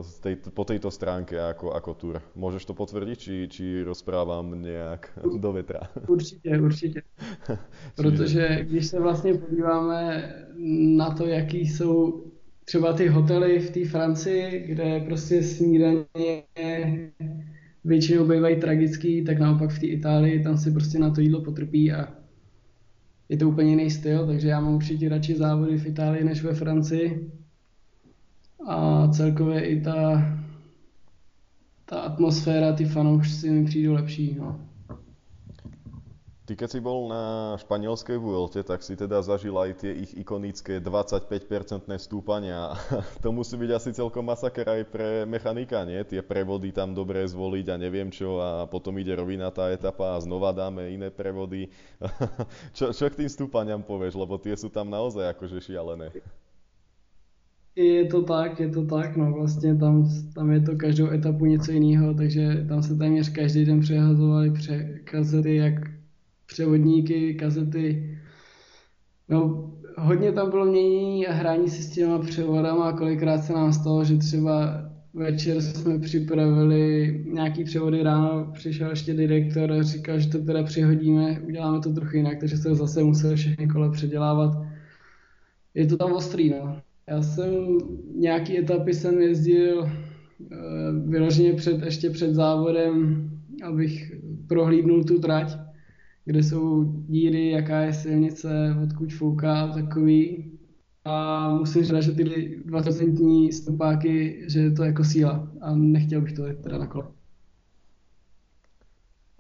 z tej, po tejto stránke ako, ako Tour. Môžeš to potvrdiť, či, či rozprávam nejak [LAUGHS] do vetra? Určitě, určitě. [LAUGHS] Protože když se vlastně podíváme na to, jaký jsou třeba ty hotely v té Francii, kde prostě snídaně většinou bývají tragický, tak naopak v té Itálii tam si prostě na to jídlo potrpí a je to úplně jiný styl, takže já mám určitě radši závody v Itálii než ve Francii a celkově i ta, ta atmosféra, ty fanoušci mi přijdou lepší. No. Ty keď si bol na španielskej Vuelte, tak si teda zažil aj tie ich ikonické 25-percentné stúpania. [LAUGHS] to musí byť asi celkom masaker aj pre mechanika, nie? Tie prevody tam dobre zvoliť a neviem čo a potom ide tá etapa a znova dáme iné prevody. [LAUGHS] čo, čo k tým stúpaniam povieš, lebo tie sú tam naozaj akože šialené. Je to tak, je to tak, no vlastně tam, tam je to každou etapu něco jiného, takže tam se téměř každý den přehazovali pře, kazety, jak převodníky, kazety. No, hodně tam bylo mění a hrání si s těma převodama a kolikrát se nám stalo, že třeba večer jsme připravili nějaký převody ráno, přišel ještě direktor a říkal, že to teda přihodíme, uděláme to trochu jinak, takže se zase museli všechny kole předělávat. Je to tam ostrý, no. Já jsem nějaký etapy jsem jezdil eh, vyloženě před, ještě před závodem, abych prohlídnul tu trať, kde jsou díry, jaká je silnice, odkud fouká takový. A musím říct, že ty 20% stopáky, že je to jako síla a nechtěl bych to teda na kole.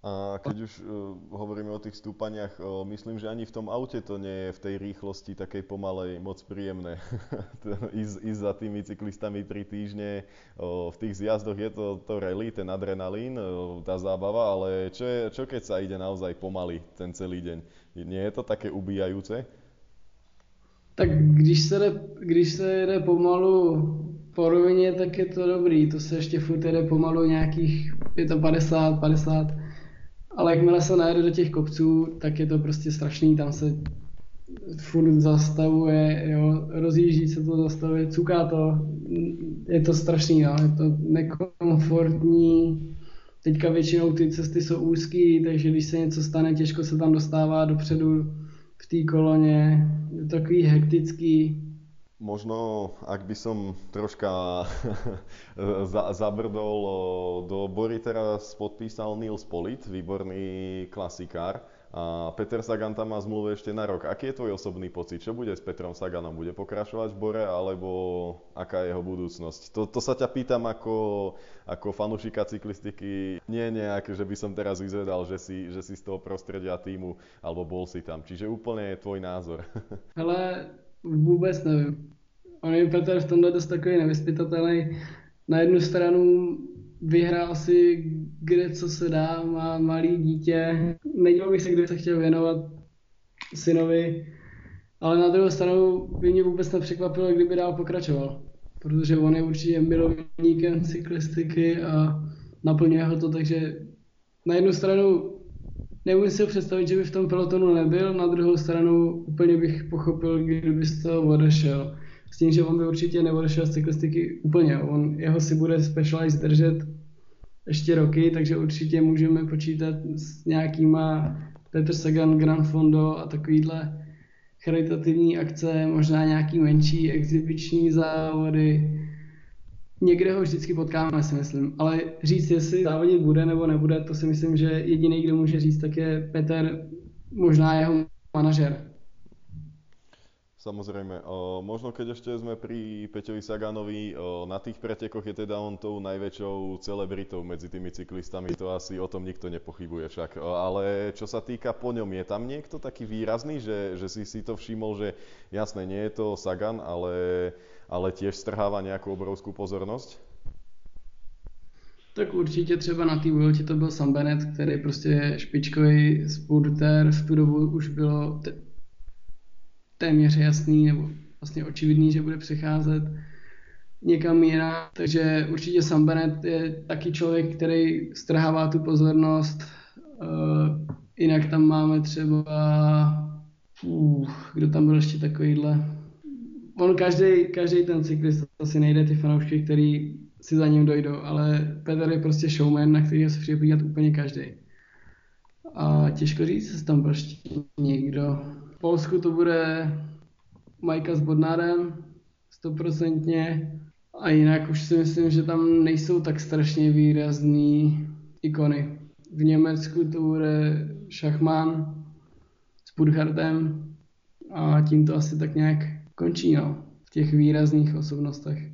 A keď už uh, hovoríme o tých stúpaniach, uh, myslím, že ani v tom aute to nie je v tej rýchlosti takej pomalej moc príjemné. [LAUGHS] ísť, ísť za tými cyklistami 3 týždne, uh, v tých zjazdoch je to, to rally, ten adrenalín, uh, tá zábava, ale čo, je, čo keď sa ide naozaj pomaly ten celý deň? Nie je to také ubíjajúce? Tak když se jde, když se jede pomalu po rovině, tak je to dobrý. To se ještě furt jede pomalu nějakých 55, 50 ale jakmile se najede do těch kopců, tak je to prostě strašný, tam se furt zastavuje, jo, rozjíždí se to, zastavuje, cuká to, je to strašný, jo, je to nekomfortní, teďka většinou ty cesty jsou úzký, takže když se něco stane, těžko se tam dostává dopředu v té koloně, je to takový hektický, Možno, ak by som troška [LAUGHS] zabrdol do Bory teraz podpísal Nils Polit, výborný klasikár. A Peter Sagan tam má zmluvu ešte na rok. Aký je tvoj osobný pocit? Čo bude s Petrom Saganom? Bude pokračovať v Bore, alebo aká je jeho budúcnosť? To, to sa ťa pýtam ako, ako fanúšika cyklistiky. Nie nejak, že by som teraz vyzvedal, že si, že si z toho prostredia týmu, alebo bol si tam. Čiže úplne je tvoj názor. [LAUGHS] Ale Vůbec nevím. On je Petr v tomhle dost takový nevyspytatelný. Na jednu stranu vyhrál si kde co se dá, má malý dítě. Nedělal bych se, kdyby se chtěl věnovat synovi, ale na druhou stranu by mě vůbec nepřekvapilo, kdyby dál pokračoval. Protože on je určitě milovníkem cyklistiky a naplňuje ho to, takže na jednu stranu Nemůžu si představit, že by v tom pelotonu nebyl, na druhou stranu úplně bych pochopil, kdyby z toho odešel. S tím, že on by určitě neodešel z cyklistiky úplně. On, jeho si bude Specialized držet ještě roky, takže určitě můžeme počítat s nějakýma Petr Sagan, Grand Fondo a takovýhle charitativní akce, možná nějaký menší exibiční závody, někde ho vždycky potkáme, si myslím. Ale říct, jestli závodit bude nebo nebude, to si myslím, že jediný, kdo může říct, tak je Peter, možná jeho manažer. Samozrejme. Možno keď ešte sme pri Peťovi Saganovi, na tých pretekoch je teda on tou najväčšou celebritou medzi tými cyklistami, to asi o tom nikto nepochybuje však. Ale čo sa týka po ňom, je tam niekto taký výrazný, že, že si si to všimol, že jasné, nie je to Sagan, ale ale tiež strháva nejakú obrovskú pozornosť? Tak určitě třeba na té Vueltě to byl Sam Bennett, který prostě špičkový spurter, v tu dobu už bylo téměř jasný nebo vlastně očividný, že bude přecházet někam jinam. Takže určitě Sam Bennett je taky člověk, který strhává tu pozornost. Uh, jinak tam máme třeba, uh, kdo tam byl ještě takovýhle, on každý, každý ten cyklista si nejde ty fanoušky, který si za ním dojdou, ale Petr je prostě showman, na který se přijde podívat úplně každý. A těžko říct, jestli tam byl někdo. V Polsku to bude Majka s Bodnárem, stoprocentně. A jinak už si myslím, že tam nejsou tak strašně výrazný ikony. V Německu to bude Šachman s Burkhardtem a tím to asi tak nějak končí no, v těch výrazných osobnostech.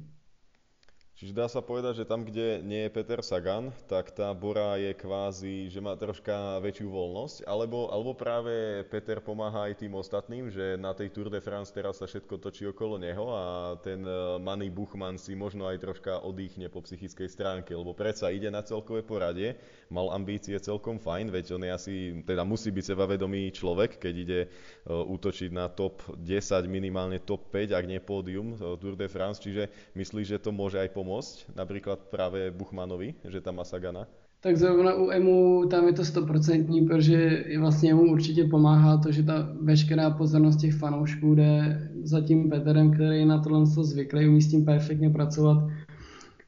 Čiže dá sa povedať, že tam, kde nie je Peter Sagan, tak tá Bora je kvázi, že má troška väčšiu voľnosť, alebo, alebo práve Peter pomáha aj tým ostatným, že na tej Tour de France teraz sa všetko točí okolo neho a ten eh, Manny Buchmann si možno aj troška odýchne po psychickej stránke, lebo predsa ide na celkové poradie, mal ambície celkom fajn, veď on je asi, teda musí byť sebavedomý človek, keď ide uh, útočiť na top 10, minimálne top 5, ak nie pódium uh, Tour de France, čiže myslí, že to môže aj pomôcť pomôcť, napríklad práve Buchmanovi, že tam má Sagana? Tak zrovna u EMU tam je to stoprocentní, protože vlastně mu určitě pomáhá to, že ta veškerá pozornost těch fanoušků jde za tím Peterem, který na tohle zvyklý, umí s tím perfektně pracovat.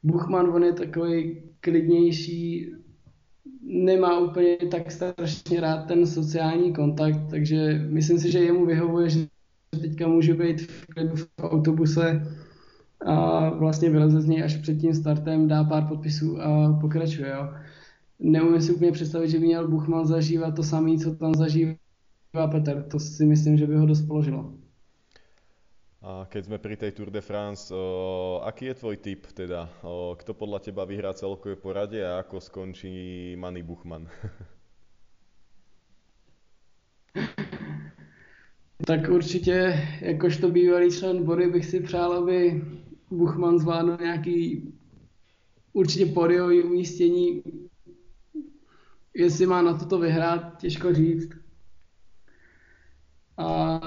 Buchman, on je takový klidnější, nemá úplně tak strašně rád ten sociální kontakt, takže myslím si, že jemu vyhovuje, že teďka může být v autobuse a vlastně vyleze z něj až před tím startem, dá pár podpisů a pokračuje. Jo. Neumím si úplně představit, že by měl Buchman zažívat to samé, co tam zažívá Peter. To si myslím, že by ho dost položilo. A keď sme pri tej Tour de France, o, aký je tvoj tip teda? O, kto podľa teba vyhrá celkové poradie a ako skončí Manny Buchman? [LAUGHS] tak určitě, jakožto bývalý člen Bory bych si přál, aby Buchman zvládl nějaký určitě podiový umístění. Jestli má na toto vyhrát, těžko říct. A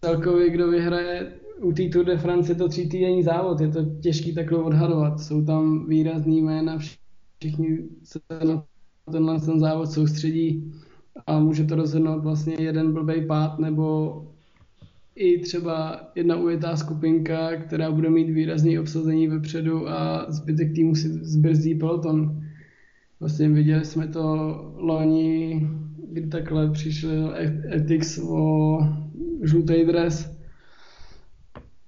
celkově, kdo vyhraje u té Tour de France, je to tří týdenní závod, je to těžký takhle odhadovat. Jsou tam výrazný jména, všichni se na tenhle ten závod soustředí a může to rozhodnout vlastně jeden blbý pád nebo i třeba jedna ujetá skupinka, která bude mít výrazný obsazení vepředu a zbytek týmu si zbrzdí peloton. Vlastně viděli jsme to loni, kdy takhle přišel Ethics o žlutý dres.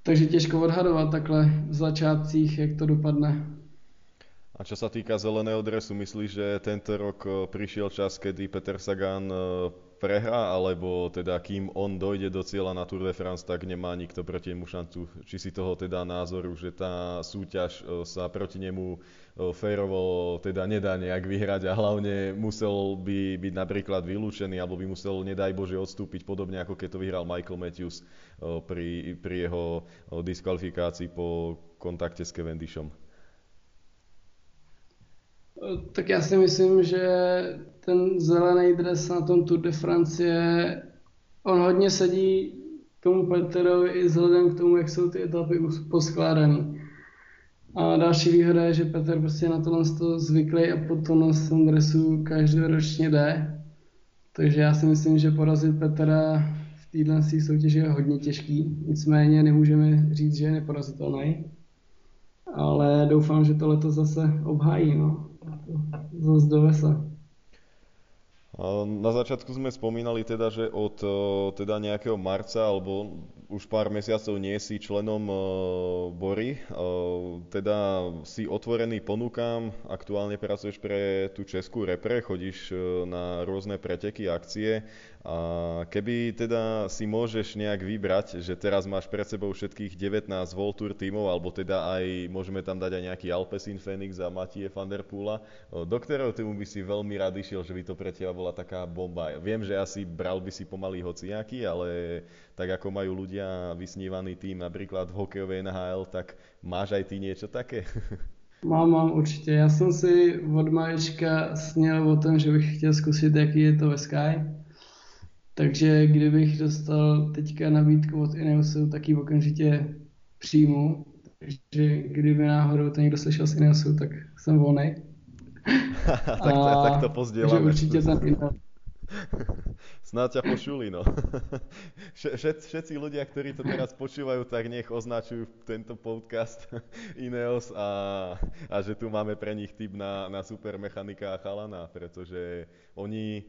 Takže těžko odhadovat takhle v začátcích, jak to dopadne. A čo sa týka zeleného dresu, myslíš, že tento rok eh, prišiel čas, kedy Peter Sagan eh, prehrá, alebo teda kým on dojde do cieľa na Tour de France, tak nemá nikto proti nemu šancu. Či si toho teda názoru, že tá súťaž e, sa proti nemu e, férovo teda nedá nejak vyhrať a hlavne musel by byť napríklad vylúčený, alebo by musel, nedaj Bože, odstúpiť podobne ako keď to vyhral Michael Matthews e, pri, pri jeho diskvalifikácii po kontakte s Cavendishom. Tak já si myslím, že ten zelený dres na tom Tour de France je, on hodně sedí tomu Peterovi i vzhledem k tomu, jak jsou ty etapy poskládané. A další výhoda je, že Petr prostě na tohle to zvyklý a po tomhle tom dresu každoročně jde. Takže já si myslím, že porazit Petra v téhle soutěži je hodně těžký. Nicméně nemůžeme říct, že je neporazitelný. Ale doufám, že to letos zase obhájí. No do lesa. Na začiatku sme spomínali teda, že od teda nejakého marca alebo už pár mesiacov nie si členom Bory, teda si otvorený ponukám, aktuálne pracuješ pre tú Českú repre, chodíš na rôzne preteky, akcie a keby teda si môžeš nejak vybrať, že teraz máš pred sebou všetkých 19 World Tour tímov, alebo teda aj môžeme tam dať aj nejaký Alpecin Phoenix a Matie van der Poola, do ktorého týmu by si veľmi rád išiel, že by to pre teba bola taká bomba. Viem, že asi bral by si pomaly hociaký, ale tak ako majú ľudia vysnívaný tým napríklad v hokejovej NHL, tak máš aj ty niečo také? [LAUGHS] Mám, mám určitě. Já jsem si od malička sněl o tom, že bych chtěl zkusit, jaký je to ve Sky. Takže kdybych dostal teďka nabídku od Ineosu, tak ji okamžitě přijmu. Takže kdyby náhodou to někdo slyšel z Ineosu, tak jsem volný. tak, [LAUGHS] tak, tak to pozdieľame. Takže určitě ten Ineos. [LAUGHS] Snáď ťa pošuli, no. [LAUGHS] Všet, všetci ľudia, ktorí to teraz počúvajú, tak nech označujú tento podcast Ineos a, a že tu máme pre nich tip na, na super mechanika a chalana, pretože oni,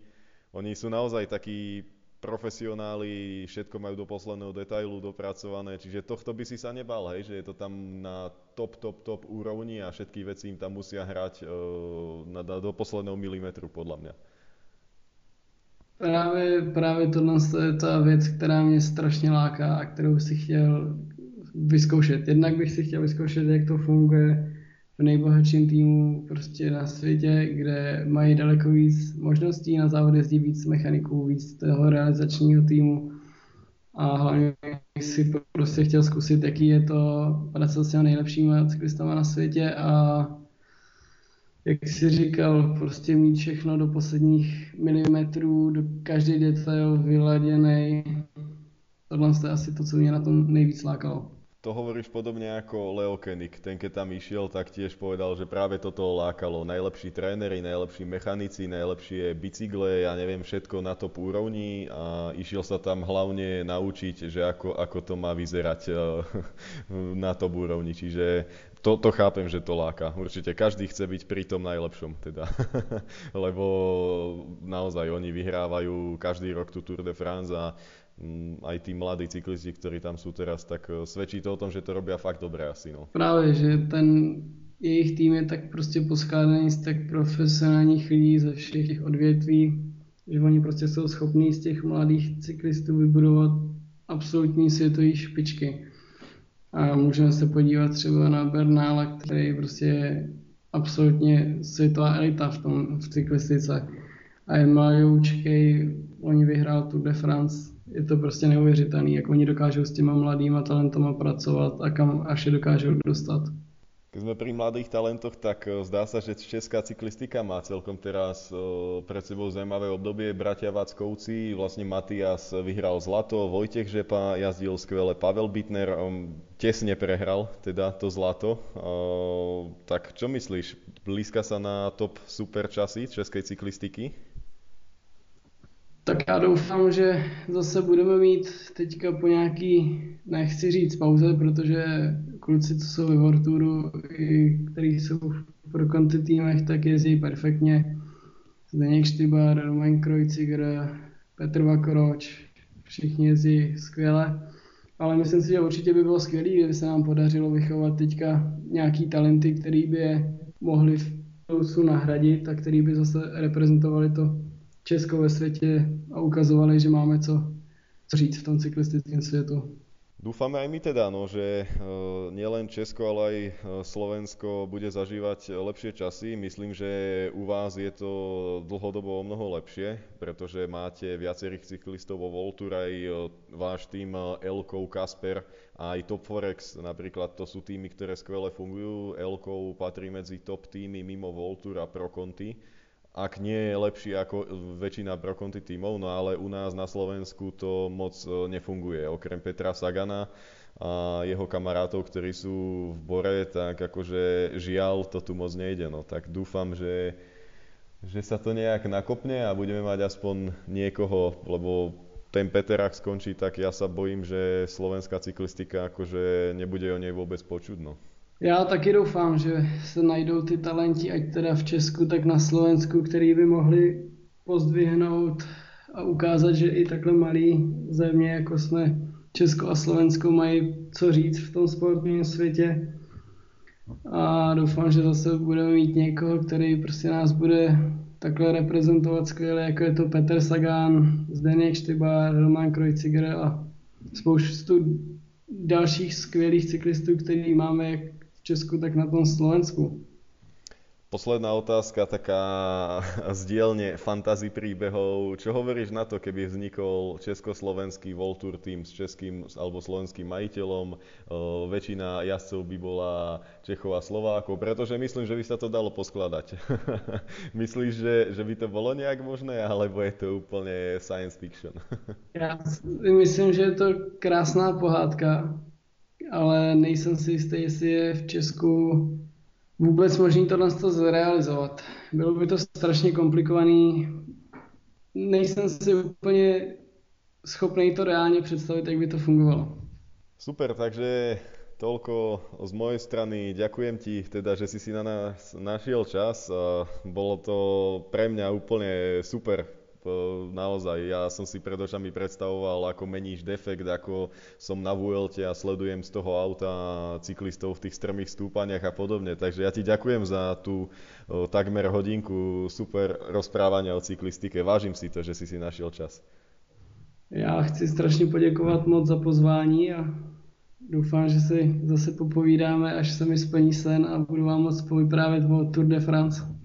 oni sú naozaj takí profesionáli, všetko majú do posledného detailu dopracované, čiže tohto by si sa nebal, hej, že je to tam na top, top, top úrovni a všetky veci im tam musia hrať uh, na, do posledného milimetru, podľa mňa. Právě, právě tohle je ta věc, která mě strašně láká a kterou si chtěl vyzkoušet. Jednak bych si chtěl vyzkoušet, jak to funguje v nejbohatším týmu prostě na světě, kde mají daleko víc možností, na závod jezdí víc mechaniků, víc toho realizačního týmu a hlavně si prostě chtěl zkusit, jaký je to pracovat s těmi nejlepšími cyklistama na světě a jak jsi říkal, prostě mít všechno do posledních milimetrů, do každý detail vyladěný. Tohle je asi to, co mě na tom nejvíc lákalo to hovoríš podobne ako Leo Koenig. Ten, keď tam išiel, tak tiež povedal, že práve toto lákalo. Najlepší tréneri, najlepší mechanici, najlepšie bicykle, ja neviem, všetko na top úrovni a išiel sa tam hlavne naučiť, že ako, ako to má vyzerať eh, [LAUGHS] na top úrovni. Čiže to, to chápem, že to láka. Určite každý chce byť pri tom najlepšom, teda. [LAUGHS] Lebo naozaj oni vyhrávajú každý rok tú Tour de France a aj tí mladí cyklisti, ktorí tam sú teraz, tak eh, svedčí to o tom, že to robia fakt dobre asi. No. Právě, že ten jejich tým je tak prostě poskládaný z tak profesionálních lidí ze všech těch odvětví, že oni prostě jsou schopní z těch mladých cyklistů vybudovat absolutní světové špičky. A můžeme se podívat třeba na Bernála, který prostě je absolutně světová elita v tom v cyklistice. A je mladoučkej, oni vyhrál Tour de France je to prostě neuvěřitelný, jak oni dokážou s těma mladýma talentama pracovat a kam až je dokážou dostat. Keď sme pri mladých talentoch, tak e, zdá sa, že česká cyklistika má celkom teraz e, pred sebou zaujímavé obdobie. Bratia Vackovci, vlastne Matias vyhral zlato, Vojtech Žepa jazdil skvele, Pavel Bitner tesne prehral teda to zlato. Tak čo myslíš, blízka sa na top super časy českej cyklistiky? Tak já doufám, že zase budeme mít teďka po nějaký, nechci říct pauze, protože kluci, co jsou ve Vorturu, kteří jsou pro konti týmech, tak jezdí perfektně. Zdeněk Štybar, Roman Krojciger, Petr Vakoroč, všichni jezdí skvěle. Ale myslím si, že určitě by bylo skvělé, kdyby se nám podařilo vychovat teďka nějaký talenty, který by je mohli v budoucnu nahradit a který by zase reprezentovali to Česko ve světě a ukazovali, že máme co, co říct v tom cyklistickém světu. Dúfame aj my teda, no, že uh, nielen Česko, ale aj uh, Slovensko bude zažívať lepšie časy. Myslím, že u vás je to dlhodobo o mnoho lepšie, pretože máte viacerých cyklistov vo Voltur, aj uh, váš tým Elkov, Kasper a aj Top Forex napríklad, to sú týmy, ktoré skvele fungujú. Elkov patrí medzi top týmy mimo Voltur a Pro Conti ak nie je lepší ako väčšina pro konti tímov, no ale u nás na Slovensku to moc e, nefunguje. Okrem Petra Sagana a jeho kamarátov, ktorí sú v Bore, tak akože žiaľ to tu moc nejde. No tak dúfam, že, že sa to nejak nakopne a budeme mať aspoň niekoho, lebo ten Peter ak skončí, tak ja sa bojím, že slovenská cyklistika akože nebude o nej vôbec počuť. No. Já taky doufám, že se najdou ty talenti, ať teda v Česku, tak na Slovensku, který by mohli pozdvihnout a ukázat, že i takhle malý země, jako jsme Česko a Slovensko, mají co říct v tom sportovním světě. A doufám, že zase budeme mít někoho, který prostě nás bude takhle reprezentovat skvěle, jako je to Petr Sagan, Zdeněk Štybar, Roman Krojciger a spoustu dalších skvělých cyklistů, který máme Česku, tak na tom Slovensku. Posledná otázka, taká [LAUGHS] z dielne fantasy príbehov. Čo hovoríš na to, keby vznikol československý Voltur tým s českým alebo slovenským majiteľom? väčšina jazdcov by bola Čechov a Slovákov, pretože myslím, že by sa to dalo poskladať. [LAUGHS] Myslíš, že, že by to bolo nejak možné, alebo je to úplne science fiction? [LAUGHS] Já myslím, že je to krásná pohádka ale nejsem si jistý, jestli je v Česku vůbec možný tohle zrealizovat. Bylo by to strašně komplikovaný. Nejsem si úplně schopný to reálne predstaviť, jak by to fungovalo. Super, takže toľko z mojej strany. Ďakujem ti teda, že si si na nás našiel čas. Bolo to pre mňa úplne super naozaj, ja som si pred očami predstavoval, ako meníš defekt, ako som na Vuelte a sledujem z toho auta cyklistov v tých strmých stúpaniach a podobne. Takže ja ti ďakujem za tú takmer hodinku super rozprávania o cyklistike. Vážim si to, že si si našiel čas. Já chci strašně poděkovat moc za pozvání a doufám, že si zase popovídáme, až se mi splní sen a budu vám moc povyprávět o Tour de France.